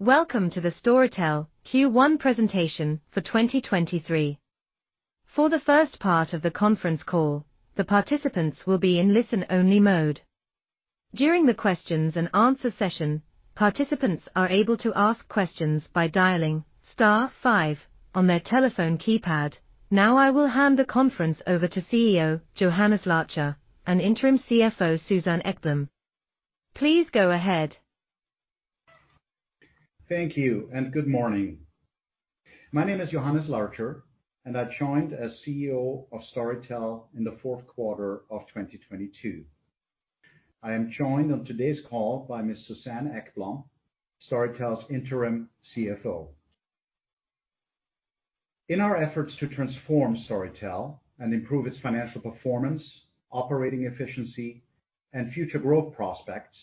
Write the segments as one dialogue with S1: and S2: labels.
S1: Welcome to the Storytel Q1 presentation for 2023. For the first part of the conference call, the participants will be in listen-only mode. During the questions and answer session, participants are able to ask questions by dialing star five on their telephone keypad. Now I will hand the conference over to CEO Johannes Larcher and Interim CFO Susanne Ekblom. Please go ahead.
S2: Thank you and good morning. My name is Johannes Larcher, and I joined as CEO of Storytel in the fourth quarter of 2022. I am joined on today's call by Ms. Susanne Ekblom, Storytel's Interim CFO. In our efforts to transform Storytel and improve its financial performance, operating efficiency, and future growth prospects,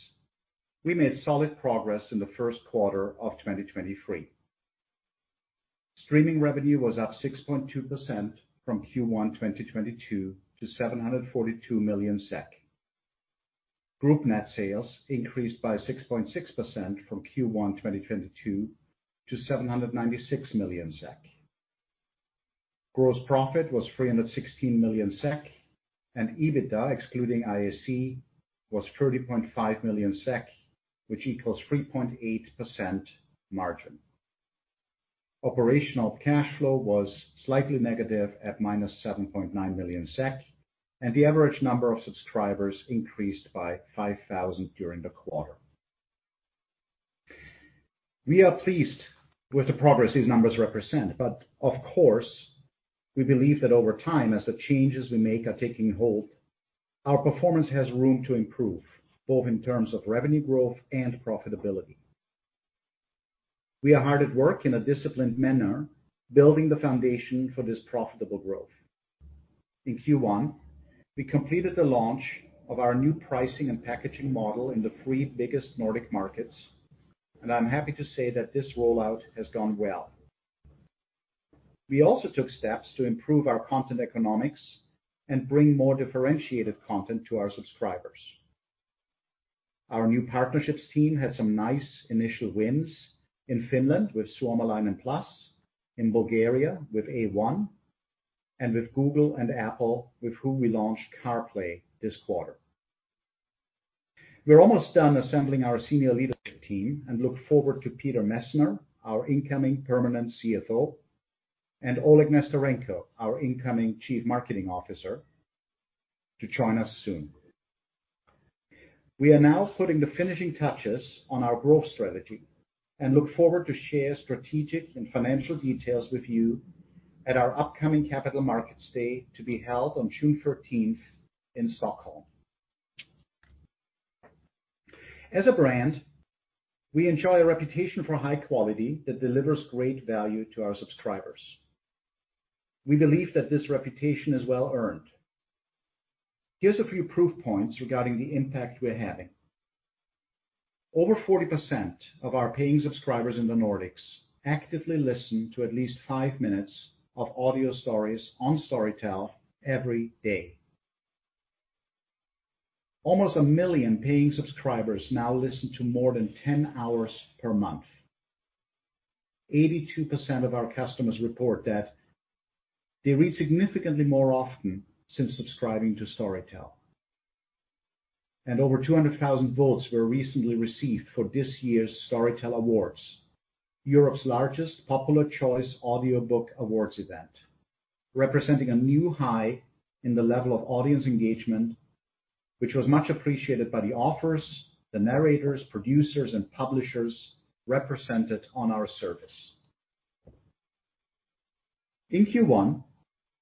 S2: we made solid progress in the first quarter of 2023. Streaming revenue was up 6.2% from Q1 2022 to 742 million SEK. Group net sales increased by 6.6% from Q1 2022 to 796 million SEK. Gross profit was 316 million SEK, and EBITDA, excluding IAC, was 30.5 million SEK, which equals 3.8% margin. Operational cash flow was slightly negative at minus 7.9 million SEK, and the average number of subscribers increased by 5,000 during the quarter. We are pleased with the progress these numbers represent, but of course, we believe that over time, as the changes we make are taking hold, our performance has room to improve, both in terms of revenue growth and profitability. We are hard at work in a disciplined manner, building the foundation for this profitable growth. In Q1, we completed the launch of our new pricing and packaging model in the three biggest Nordic markets, and I'm happy to say that this rollout has gone well. We also took steps to improve our content economics and bring more differentiated content to our subscribers. Our new partnerships team had some nice initial wins in Finland with Suomalainen Plus, in Bulgaria with A1, and with Google and Apple, with whom we launched CarPlay this quarter. We're almost done assembling our senior leadership team and look forward to Peter Messner, our incoming permanent CFO, and Oleg Nesterenko, our incoming Chief Marketing Officer, to join us soon. We are now putting the finishing touches on our growth strategy and look forward to share strategic and financial details with you at our upcoming Capital Markets Day to be held on June 13th in Stockholm. As a brand, we enjoy a reputation for high quality that delivers great value to our subscribers. We believe that this reputation is well-earned. Here's a few proof points regarding the impact we're having. Over 40% of our paying subscribers in the Nordics actively listen to at least five minutes of audio stories on Storytel every day. Almost 1 million paying subscribers now listen to more than 10 hours per month. 82% of our customers report that they read significantly more often since subscribing to Storytel. And over 200,000 votes were recently received for this year's Storytel Awards, Europe's largest popular choice audiobook awards event, representing a new high in the level of audience engagement, which was much appreciated by the authors, the narrators, producers, and publishers represented on our service. In Q1,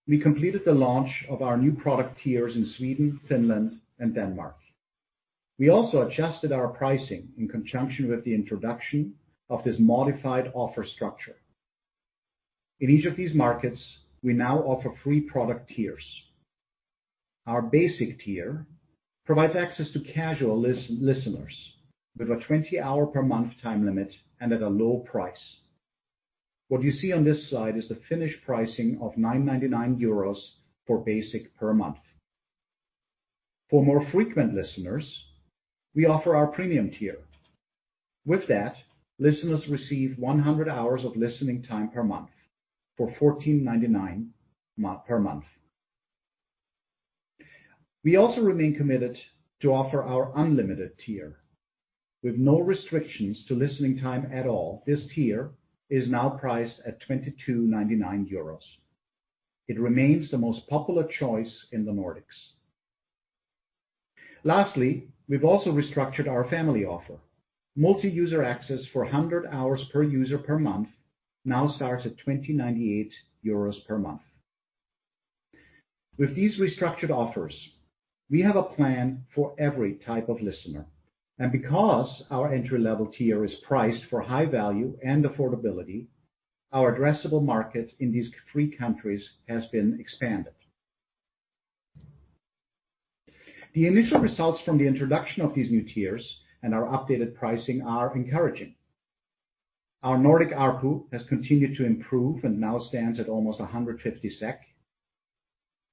S2: we completed the launch of our new product tiers in Sweden, Finland, and Denmark. We also adjusted our pricing in conjunction with the introduction of this modified offer structure. In each of these markets, we now offer three product tiers. Our basic tier provides access to casual listeners with a 20-hour per month time limit and at a low price. What you see on this slide is the finished pricing of 9.99 euros for basic per month. For more frequent listeners, we offer our premium tier. With that, listeners receive 100 hours of listening time per month for $14.99 per month. We also remain committed to offer our unlimited tier. With no restrictions to listening time at all, this tier is now priced at 22.99 euros. It remains the most popular choice in the Nordics. Lastly, we've also restructured our family offer. Multi-user access for 100 hours per user per month now starts at 20.98 euros per month. With these restructured offers, we have a plan for every type of listener. And because our entry-level tier is priced for high value and affordability, our addressable market in these three countries has been expanded. The initial results from the introduction of these new tiers and our updated pricing are encouraging. Our Nordic ARPU has continued to improve and now stands at almost 150 SEK.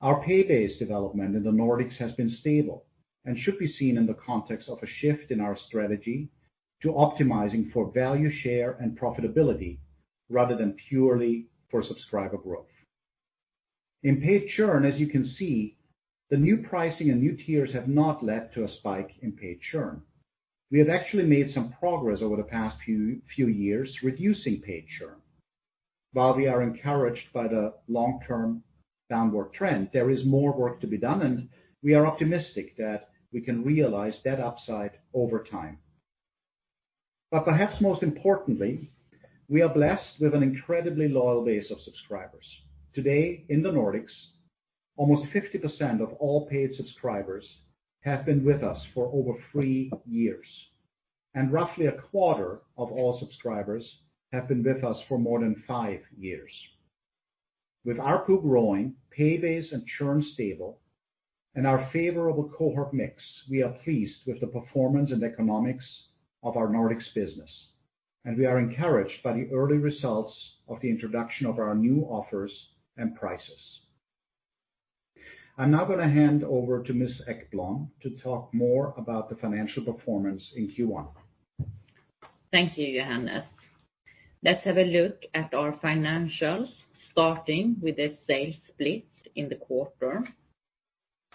S2: Our pay-based development in the Nordics has been stable and should be seen in the context of a shift in our strategy to optimizing for value share and profitability rather than purely for subscriber growth. In paid churn, as you can see, the new pricing and new tiers have not led to a spike in paid churn. We have actually made some progress over the past few years reducing paid churn. While we are encouraged by the long-term downward trend, there is more work to be done, and we are optimistic that we can realize that upside over time. But perhaps most importantly, we are blessed with an incredibly loyal base of subscribers. Today, in the Nordics, almost 50% of all paid subscribers have been with us for over three years, and roughly a quarter of all subscribers have been with us for more than five years. With ARPU growing, pay base and churn stable, and our favorable cohort mix, we are pleased with the performance and economics of our Nordics business, and we are encouraged by the early results of the introduction of our new offers and prices. I'm now gonna hand over to Ms. Ekblom to talk more about the financial performance in Q1.
S3: Thank you, Johannes. Let's have a look at our financials, starting with the sales split in the quarter.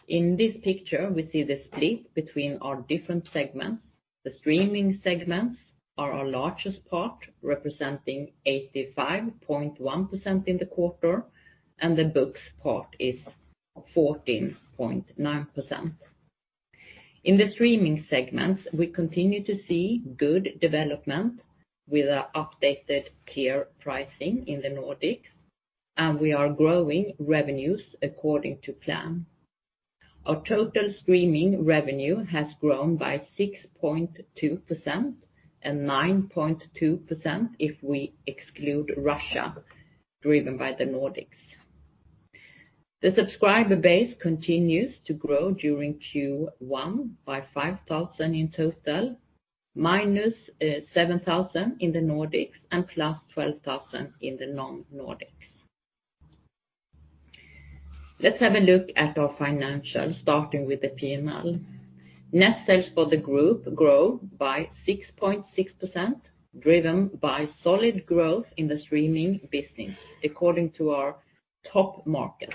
S3: In this picture, we see the split between our different segments. The streaming segments are our largest part, representing 85.1% in the quarter, and the books part is 14.9%. In the streaming segments, we continue to see good development with our updated tier pricing in the Nordics, and we are growing revenues according to plan. Our total streaming revenue has grown by 6.2% and 9.2% if we exclude Russia, driven by the Nordics. The subscriber base continues to grow during Q1 by 5,000 in total, minus uh, 7,000 in the Nordics and plus 12,000 in the non-Nordics. Let's have a look at our financials, starting with the P&L. Net sales for the group grow by 6.6%, driven by solid growth in the streaming business according to our top markets.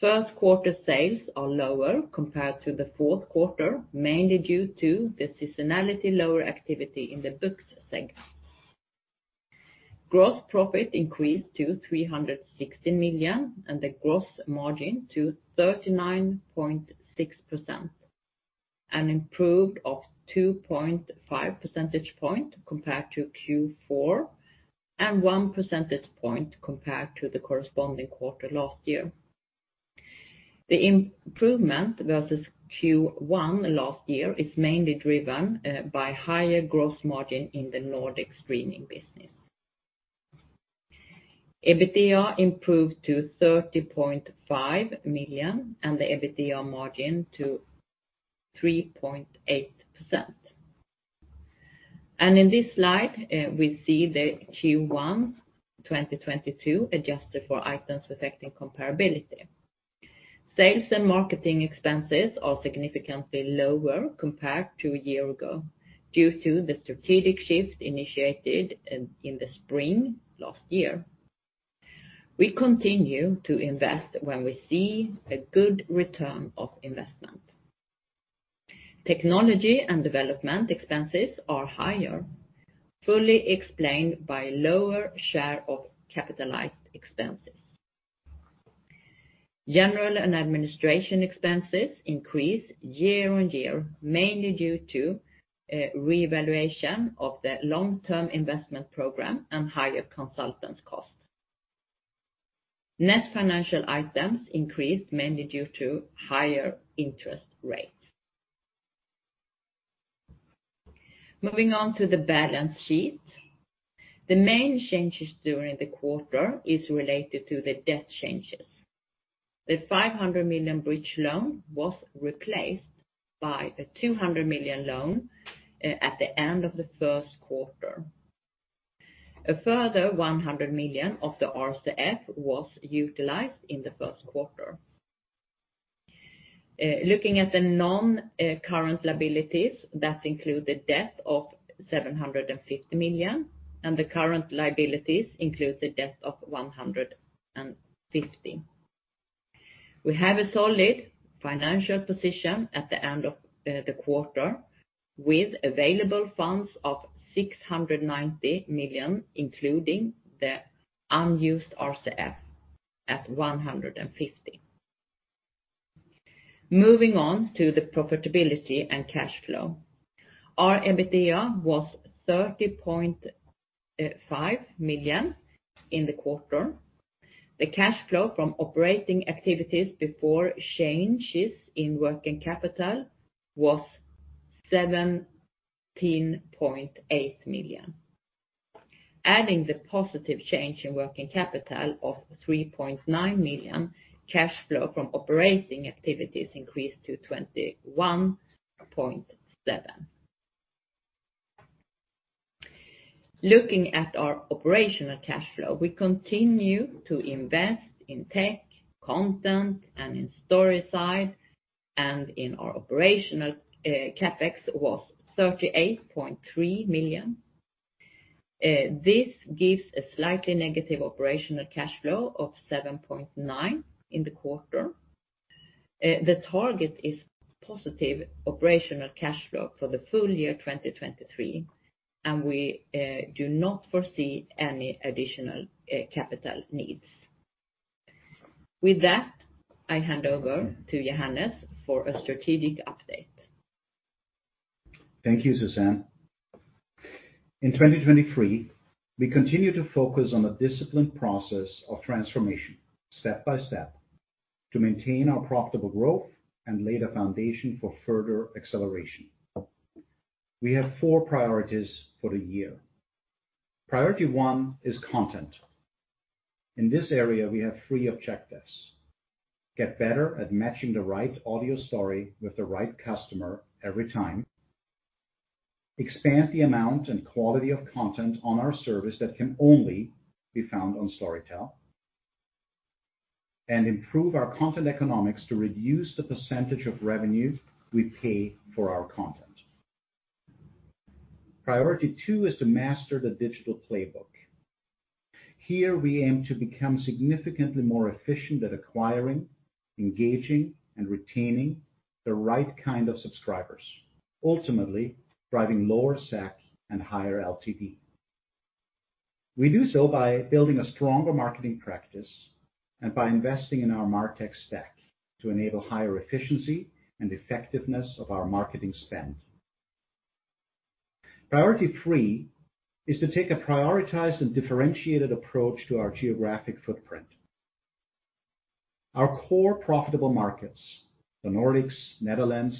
S3: First quarter sales are lower compared to the fourth quarter, mainly due to the seasonality lower activity in the books segment. Gross profit increased to 360 million, and the gross margin to 39.6%, an improved of 2.5 percentage point compared to Q4, and 1 percentage point compared to the corresponding quarter last year. The improvement versus Q1 last year is mainly driven uh, by higher gross margin in the Nordic streaming business. EBITDA improved to 30.5 million, and the EBITDA margin to 3.8%. And in this slide, eh, we see the Q1 2022 adjusted for items affecting comparability. Sales and marketing expenses are significantly lower compared to a year ago due to the strategic shift initiated eh, in the spring last year. We continue to invest when we see a good return of investment. Technology and development expenses are higher, fully explained by lower share of capitalized expenses. General and administration expenses increase year-on-year, mainly due to a reevaluation of the long-term investment program and higher consultants costs. Net financial items increased mainly due to higher interest rates. Moving on to the balance sheet. The main changes during the quarter is related to the debt changes. The 500 million bridge loan was replaced by a 200 million loan uh, at the end of the first quarter. A further 100 million of the RCF was utilized in the first quarter. Uh, looking at the non-current liabilities, that include the debt of 750 million, and the current liabilities include the debt of 150 million. We have a solid financial position at the end of uh, the quarter, with available funds of 690 million, including the unused RCF at 150 million. Moving on to the profitability and cash flow. Our EBITDA was 30.5 million in the quarter. The cash flow from operating activities before changes in working capital was 17.8 million. Adding the positive change in working capital of 3.9 million, cash flow from operating activities increased to 21.7 million. Looking at our operational cash flow, we continue to invest in tech, content, and in Storyside, and in our operational eh, CapEx was 38.3 million. Uh, this gives a slightly negative operational cash flow of 7.9 million in the quarter. Uh, the target is positive operational cash flow for the full year 2023, and we uh, do not foresee any additional capital needs. With that, I hand over to Johannes for a strategic update.
S2: Thank you, Susanne. In 2023, we continue to focus on a disciplined process of transformation, step by step, to maintain our profitable growth and lay the foundation for further acceleration. We have four priorities for the year. Priority one is content. In this area, we have three objectives: get better at matching the right audio story with the right customer every time, expand the amount and quality of content on our service that can only be found on Storytel, and improve our content economics to reduce the percentage of revenue we pay for our content. Priority two is to master the digital playbook. Here, we aim to become significantly more efficient at acquiring, engaging, and retaining the right kind of subscribers, ultimately driving lower SAC and higher LTV. We do so by building a stronger marketing practice and by investing in our MarTech stack to enable higher efficiency and effectiveness of our marketing spend. Priority three is to take a prioritized and differentiated approach to our geographic footprint. Our core profitable markets, the Nordics, Netherlands,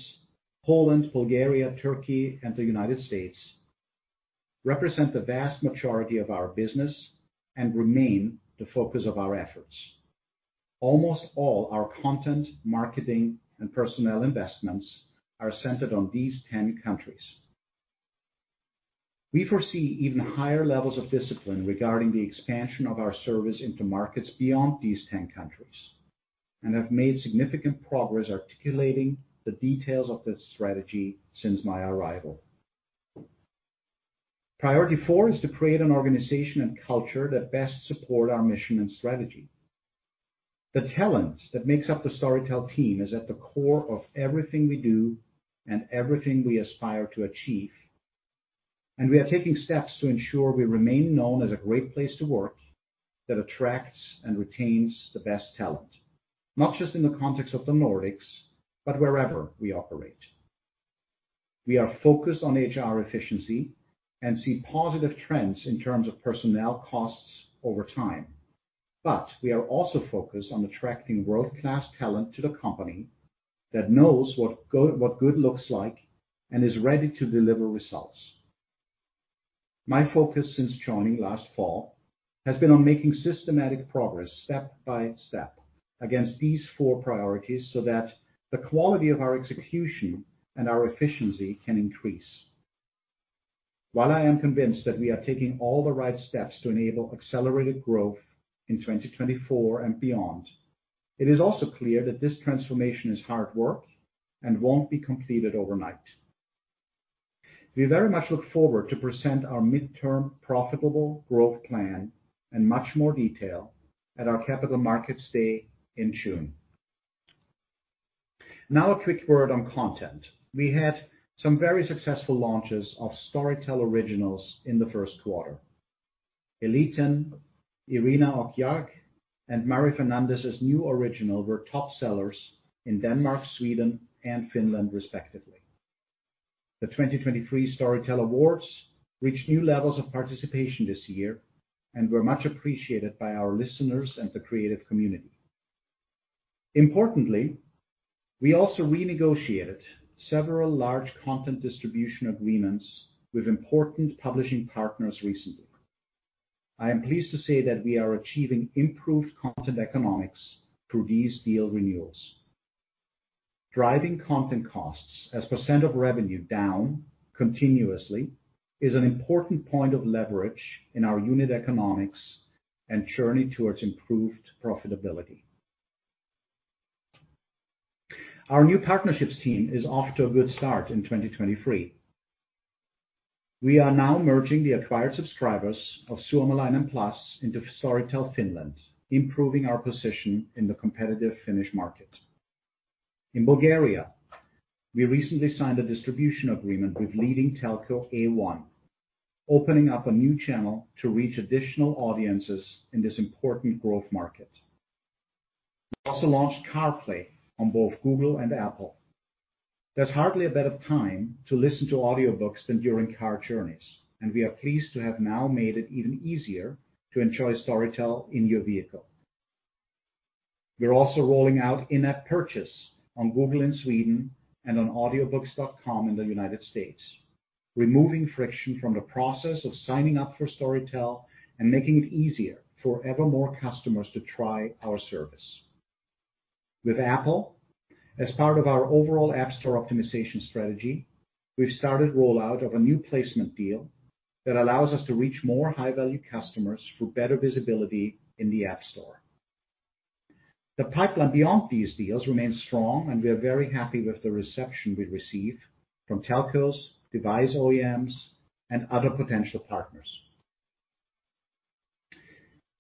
S2: Poland, Bulgaria, Turkey, and the United States, represent the vast majority of our business and remain the focus of our efforts. Almost all our content, marketing, and personnel investments are centered on these 10 countries. We foresee even higher levels of discipline regarding the expansion of our service into markets beyond these 10 countries, and have made significant progress articulating the details of this strategy since my arrival. Priority four is to create an organization and culture that best support our mission and strategy. The talent that makes up the Storytel team is at the core of everything we do and everything we aspire to achieve. And we are taking steps to ensure we remain known as a great place to work that attracts and retains the best talent, not just in the context of the Nordics, but wherever we operate. We are focused on HR efficiency and see positive trends in terms of personnel costs over time. But we are also focused on attracting world-class talent to the company that knows what good looks like and is ready to deliver results. My focus since joining last fall has been on making systematic progress step by step against these four priorities so that the quality of our execution and our efficiency can increase. While I am convinced that we are taking all the right steps to enable accelerated growth in 2024 and beyond, it is also clear that this transformation is hard work and won't be completed overnight. We very much look forward to present our midterm profitable growth plan in much more detail at our Capital Markets Day in June. Now a quick word on content. We had some very successful launches of Storytel Originals in the first quarter. Eliten, Irina och jag, and Mari Fernandez's new original were top sellers in Denmark, Sweden, and Finland, respectively. The 2023 Storytel Awards reached new levels of participation this year and were much appreciated by our listeners and the creative community. Importantly, we also renegotiated several large content distribution agreements with important publishing partners recently. I am pleased to say that we are achieving improved content economics through these deal renewals. Driving content costs as percent % of revenue down continuously is an important point of leverage in our unit economics and journey towards improved profitability. Our new partnerships team is off to a good start in 2023. We are now merging the acquired subscribers of Suomalainen Plus into Storytel Finland, improving our position in the competitive Finnish market. In Bulgaria, we recently signed a distribution agreement with leading telco A1, opening up a new channel to reach additional audiences in this important growth market. We also launched CarPlay on both Google and Apple. There's hardly a better time to listen to audiobooks than during car journeys, and we are pleased to have now made it even easier to enjoy Storytel in your vehicle. We're also rolling out in-app purchase on Google in Sweden and on Audiobooks.com in the United States, removing friction from the process of signing up for Storytel and making it easier for ever more customers to try our service. With Apple, as part of our overall App Store optimization strategy, we've started rollout of a new placement deal that allows us to reach more high-value customers through better visibility in the App Store. The pipeline beyond these deals remains strong, and we are very happy with the reception we receive from telcos, device OEMs, and other potential partners.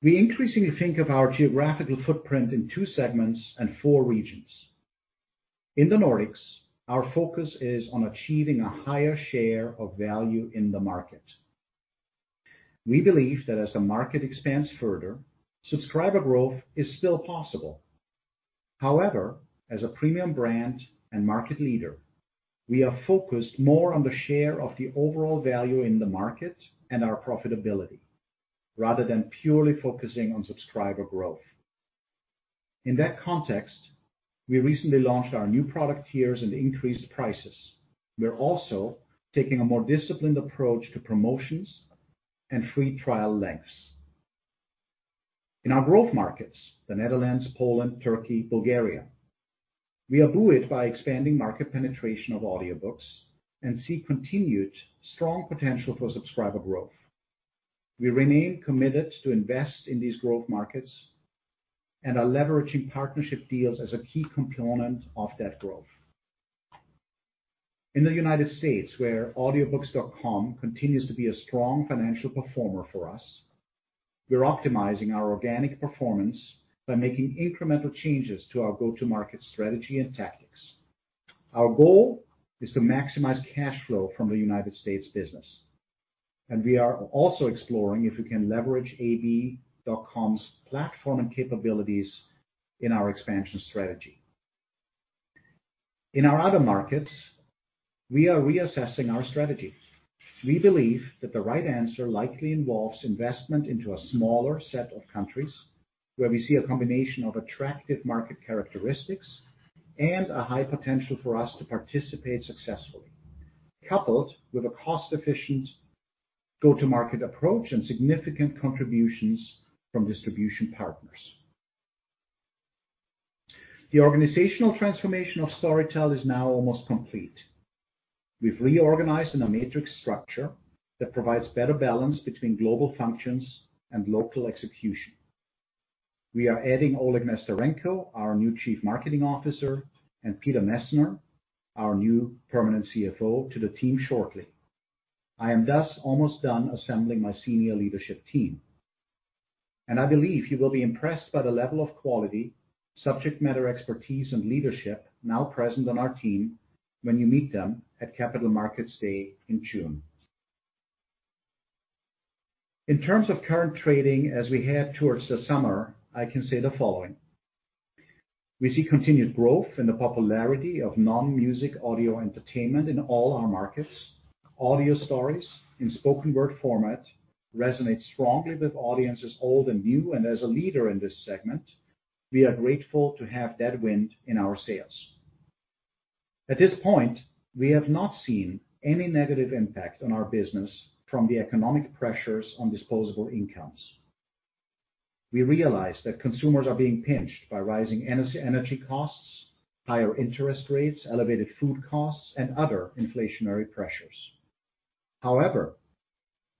S2: We increasingly think of our geographical footprint in two segments and four regions. In the Nordics, our focus is on achieving a higher share of value in the market. We believe that as the market expands further, subscriber growth is still possible. However, as a premium brand and market leader, we are focused more on the share of the overall value in the market and our profitability, rather than purely focusing on subscriber growth. In that context, we recently launched our new product tiers and increased prices. We're also taking a more disciplined approach to promotions and free trial lengths. In our growth markets, the Netherlands, Poland, Turkey, Bulgaria, we are buoyed by expanding market penetration of audiobooks and see continued strong potential for subscriber growth. We remain committed to invest in these growth markets and are leveraging partnership deals as a key component of that growth. In the United States, where Audiobooks.com continues to be a strong financial performer for us, we're optimizing our organic performance by making incremental changes to our go-to-market strategy and tactics. Our goal is to maximize cash flow from the United States business, and we are also exploring if we can leverage AB.com's platform and capabilities in our expansion strategy. In our other markets, we are reassessing our strategy. We believe that the right answer likely involves investment into a smaller set of countries where we see a combination of attractive market characteristics and a high potential for us to participate successfully, coupled with a cost-efficient go-to-market approach and significant contributions from distribution partners. The organizational transformation of Storytel is now almost complete. We've reorganized in a matrix structure that provides better balance between global functions and local execution. We are adding Oleg Nesterenko, our new Chief Marketing Officer, and Peter Messner, our new permanent CFO, to the team shortly. I am thus almost done assembling my senior leadership team, and I believe you will be impressed by the level of quality, subject matter expertise, and leadership now present on our team when you meet them at Capital Markets Day in June. In terms of current trading as we head towards the summer, I can say the following: We see continued growth in the popularity of non-music audio entertainment in all our markets. Audio stories in spoken word format resonate strongly with audiences old and new, and as a leader in this segment, we are grateful to have that wind in our sails. At this point, we have not seen any negative impact on our business from the economic pressures on disposable incomes. We realize that consumers are being pinched by rising energy costs, higher interest rates, elevated food costs, and other inflationary pressures. However,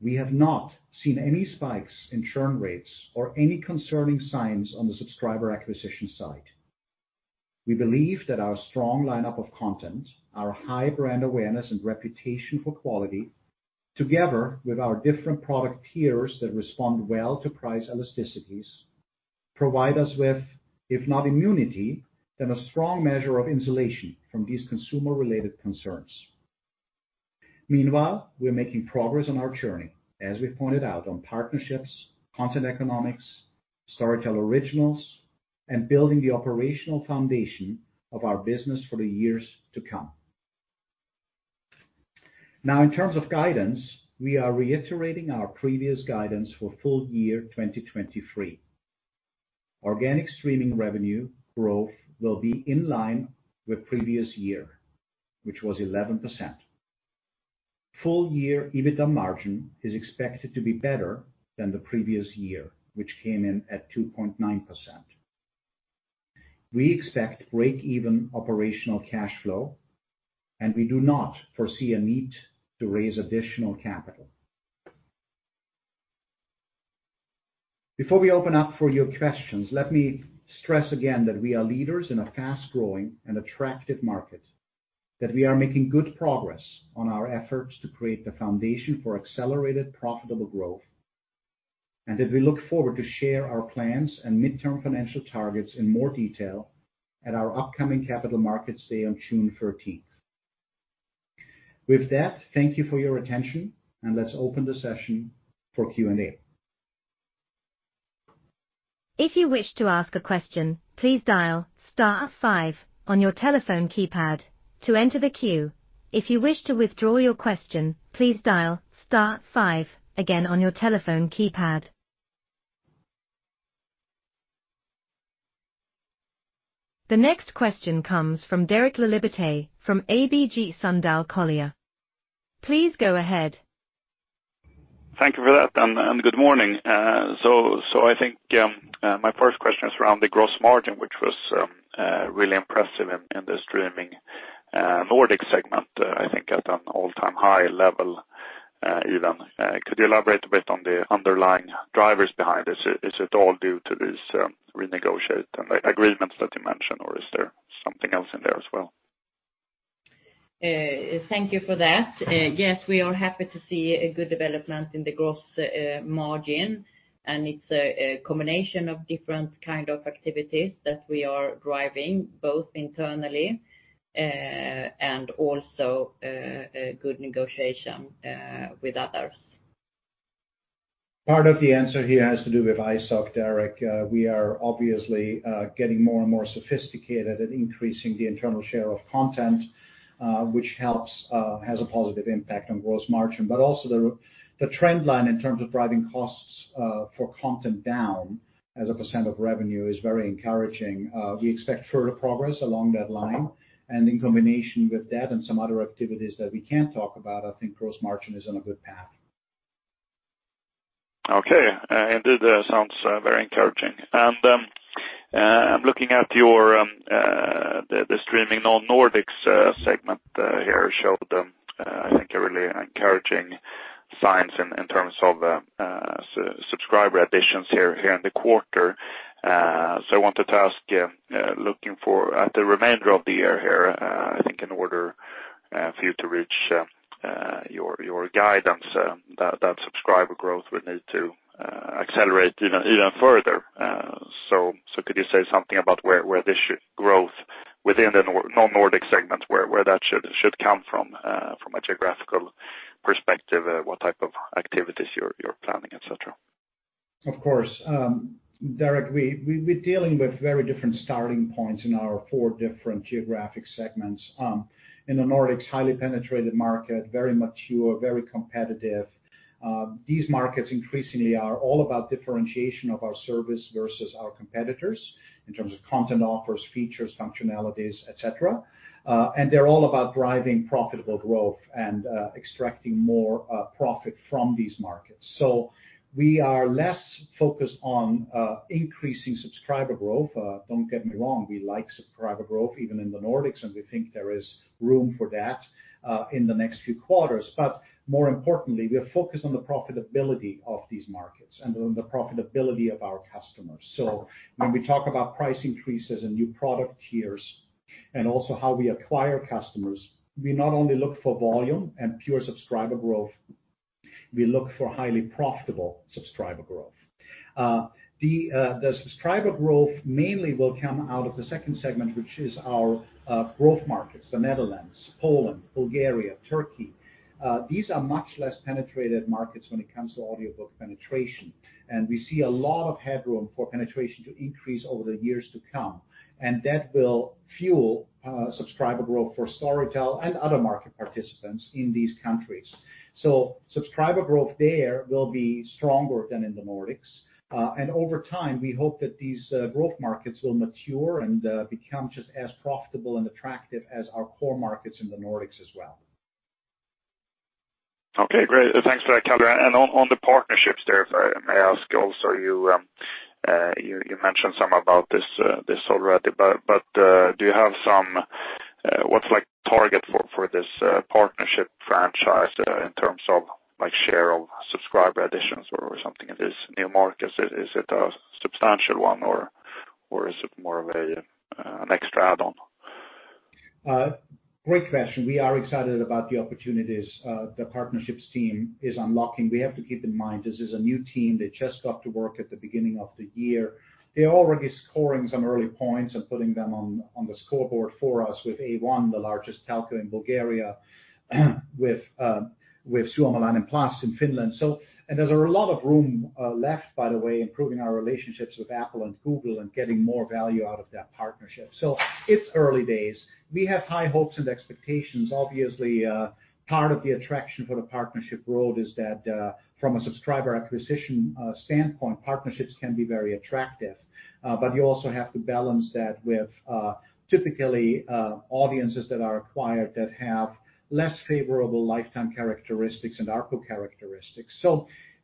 S2: we have not seen any spikes in churn rates or any concerning signs on the subscriber acquisition side. We believe that our strong lineup of content, our high brand awareness and reputation for quality, together with our different product tiers that respond well to price elasticities, provide us with, if not immunity, then a strong measure of insulation from these consumer-related concerns. Meanwhile, we're making progress on our journey, as we pointed out, on partnerships, content economics, Storytel Originals, and building the operational foundation of our business for the years to come. Now, in terms of guidance, we are reiterating our previous guidance for full year 2023. Organic streaming revenue growth will be in line with previous year, which was 11%. Full year EBITDA margin is expected to be better than the previous year, which came in at 2.9%. We expect break-even operational cash flow, and we do not foresee a need to raise additional capital. Before we open up for your questions, let me stress again that we are leaders in a fast-growing and attractive market, that we are making good progress on our efforts to create the foundation for accelerated, profitable growth, and that we look forward to share our plans and midterm financial targets in more detail at our upcoming Capital Markets Day on June 13th. With that, thank you for your attention, and let's open the session for Q&A.
S1: If you wish to ask a question, please dial star five on your telephone keypad to enter the queue. If you wish to withdraw your question, please dial star five again on your telephone keypad. The next question comes from Derek Laliberté from ABG Sundal Collier. Please go ahead.
S4: Thank you for that, and good morning. Uh, so, I think um, uh, my first question is around the gross margin, which was um, uh, really impressive in the streaming Uh, Nordic segment, uh, I think at an all-time high level, uh, even. Could you elaborate a bit on the underlying drivers behind this? Is it all due to this um, renegotiated agreements that you mentioned, or is there something else in there as well?
S3: Thank you for that. Yes, we are happy to see a good development in the gross margin, and it's a combination of different kind of activities that we are driving, both internally, Uh, also uh, a good negotiation uh, with others.
S2: Part of the answer here has to do with ISOC, Derek. We are obviously getting more and more sophisticated at increasing the internal share of content, which helps, has a positive impact on gross margin. But also the trend line in terms of driving costs for content down as a percent % of revenue is very encouraging. We expect further progress along that line. And in combination with that and some other activities that we can't talk about, I think gross margin is on a good path.
S4: Okay. Uh, indeed, uh, sounds uh, very encouraging. And um, I'm looking at your um, the streaming non-Nordics segment here showed um, I think a really encouraging signs in terms of subscriber additions here in the quarter. Uh, I wanted to ask, uh, uh, looking for at the remainder of the year here, I think in order for you to reach your your guidance, that subscriber growth would need to accelerate even further. Uh so so could you say something about where this growth within the non-Nordic segment, where that should should come from uh from a geographical perspective, what type of activities you're you're planning, et cetera?
S2: Of course. Um, Derek, we're dealing with very different starting points in our four different geographic segments. Um, in the Nordics, highly penetrated market, very mature, very competitive. Um, these markets increasingly are all about differentiation of our service versus our competitors in terms of content offers, features, functionalities, et cetera. Uh, they're all about driving profitable growth and uh, extracting more uh, profit from these markets. We are less focused on uh, increasing subscriber growth. Uh, don't get me wrong, we like subscriber growth even in the Nordics, and we think there is room for that uh, in the next few quarters. But more importantly, we are focused on the profitability of these markets and on the profitability of our customers. So when we talk about price increases and new product tiers, and also how we acquire customers, we not only look for volume and pure subscriber growth, we look for highly profitable subscriber growth. Uh, uh, the subscriber growth mainly will come out of the second segment, which is our uh, growth markets, the Netherlands, Poland, Bulgaria, Turkey. These are much less penetrated markets when it comes to audiobook penetration. And we see a lot of headroom for penetration to increase over the years to come. And that will fuel subscriber growth for Storytel and other market participants in these countries. So subscriber growth there will be stronger than in the Nordics. Uh, and over time, we hope that these uh, growth markets will mature and uh, become just as profitable and attractive as our core markets in the Nordics as well.
S4: Okay, great. Thanks for that color. And on the partnerships there, if I may ask also, you um, mentioned some about this already, but do you have some what's like target for this uh, partnership franchise uh, in terms of like share of subscriber additions or something in these new markets? Is it a substantial one or or is it more of uh, an extra add-on?
S2: Great question. We are excited about the opportunities the partnerships team is unlocking. We have to keep in mind this is a new team. They just got to work at the beginning of the year. They're already scoring some early points and putting them on the scoreboard for us with A1, the largest telco in Bulgaria, uh, with Suomalainen Plus in Finland. So and there's a lot of room uh, left, by the way, improving our relationships with Apple and Google and getting more value out of that partnership. So it's early days. We have high hopes and expectations. Obviously, uh, part of the attraction for the partnership road is that uh, from a subscriber acquisition uh, standpoint, partnerships can be very attractive. Uh but you also have to balance that with uh, typically audiences that are acquired that have less favorable lifetime characteristics and ARPU characteristics.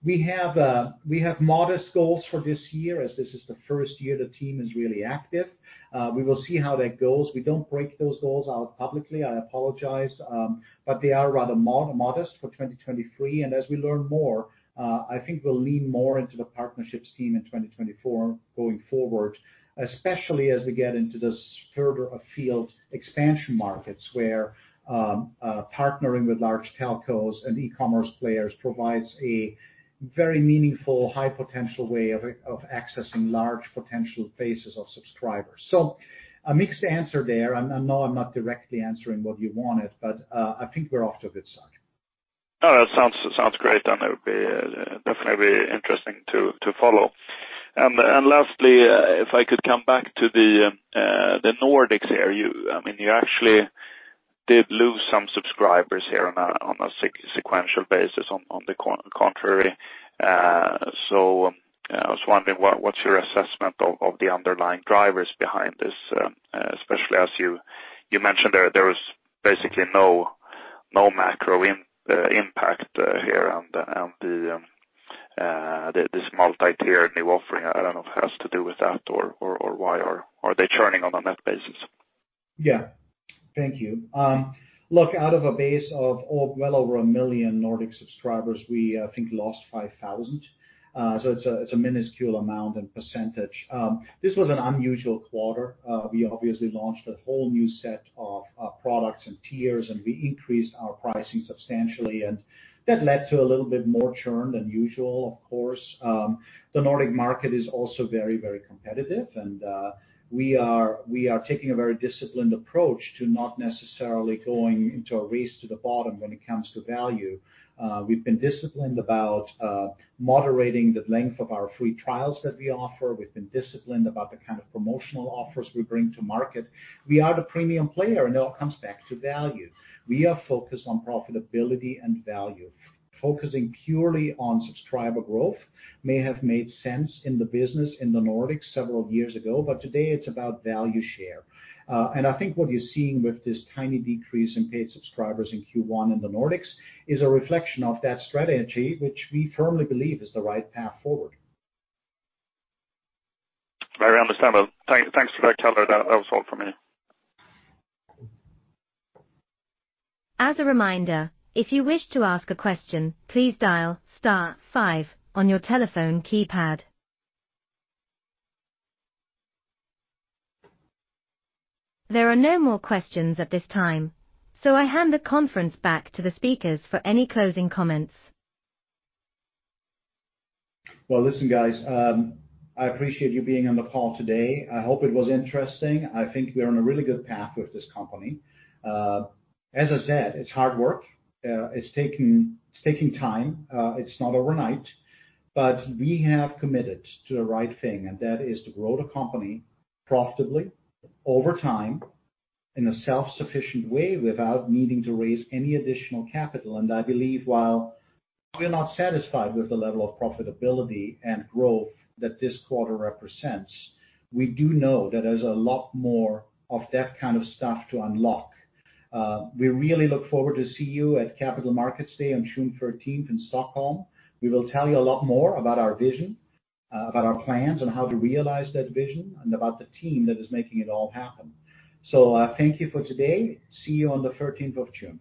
S2: We have uh we have modest goals for this year, as this is the first year the team is really active. Uh, we will see how that goes. We don't break those goals out publicly, I apologize. Um, but they are rather modest for 2023. As we learn more, uh, I think we'll lean more into the partnerships team in 2024 going forward, especially as we get into this further afield expansion markets where um, uh, partnering with large telcos and e-commerce players provides a very meaningful, high potential way of accessing large potential bases of subscribers. So a mixed answer there. I know I'm not directly answering what you wanted, but uh, I think we're off to a good start.
S4: No, that sounds great, and it would be uh, definitely interesting to follow. And and lastly, uh, if I could come back to the Nordics here. I mean, you actually did lose some subscribers here on a sequential basis on the contrary. So um, I was wondering what's your assessment of the underlying drivers behind this, um, especially as you you mentioned there was basically no no macro uh, impact uh, here and and the um, uh, this multi-tier new offering. I don't know if it has to do with that or why are they churning on a net basis?
S2: Yeah. Thank you. Um, look, out of a base of oh, well over 1 million Nordic subscribers, we I think lost 5,000. Uh, it's a it's a minuscule amount and percentage. Um, this was an unusual quarter. Uh, we obviously launched a whole new set of products and tiers, and we increased our pricing substantially, and that led to a little bit more churn than usual, of course. Um, the Nordic market is also very, very competitive, and we are we are taking a very disciplined approach to not necessarily going into a race to the bottom when it comes to value. Uh we've been disciplined about uh moderating the length of our free trials that we offer. We've been disciplined about the kind of promotional offers we bring to market. We are the premium player, and it all comes back to value. We are focused on profitability and value. Focusing purely on subscriber growth may have made sense in the business in the Nordics several years ago, but today it's about value share. Uh, and I think what you're seeing with this tiny decrease in paid subscribers in Q1 in the Nordics is a reflection of that strategy, which we firmly believe is the right path forward.
S4: Very understandable. Thanks for that color. That was all for me.
S1: As a reminder, if you wish to ask a question, please dial star five on your telephone keypad. There are no more questions at this time, so I hand the conference back to the speakers for any closing comments.
S2: Well, listen, guys, um, I appreciate you being on the call today. I hope it was interesting. I think we're on a really good path with this company. Uh, as I said, it's hard work. Uh, it's taking time. Uh, it's not overnight. But we have committed to the right thing, and that is to grow the company profitably over time in a self-sufficient way without needing to raise any additional capital. And I believe while we're not satisfied with the level of profitability and growth that this quarter represents, we do know that there's a lot more of that kind of stuff to unlock. We really look forward to see you at Capital Markets Day on June 13th in Stockholm. We will tell you a lot more about our vision, about our plans on how to realize that vision and about the team that is making it all happen. So uh thank you for today. See you on the 13th of June.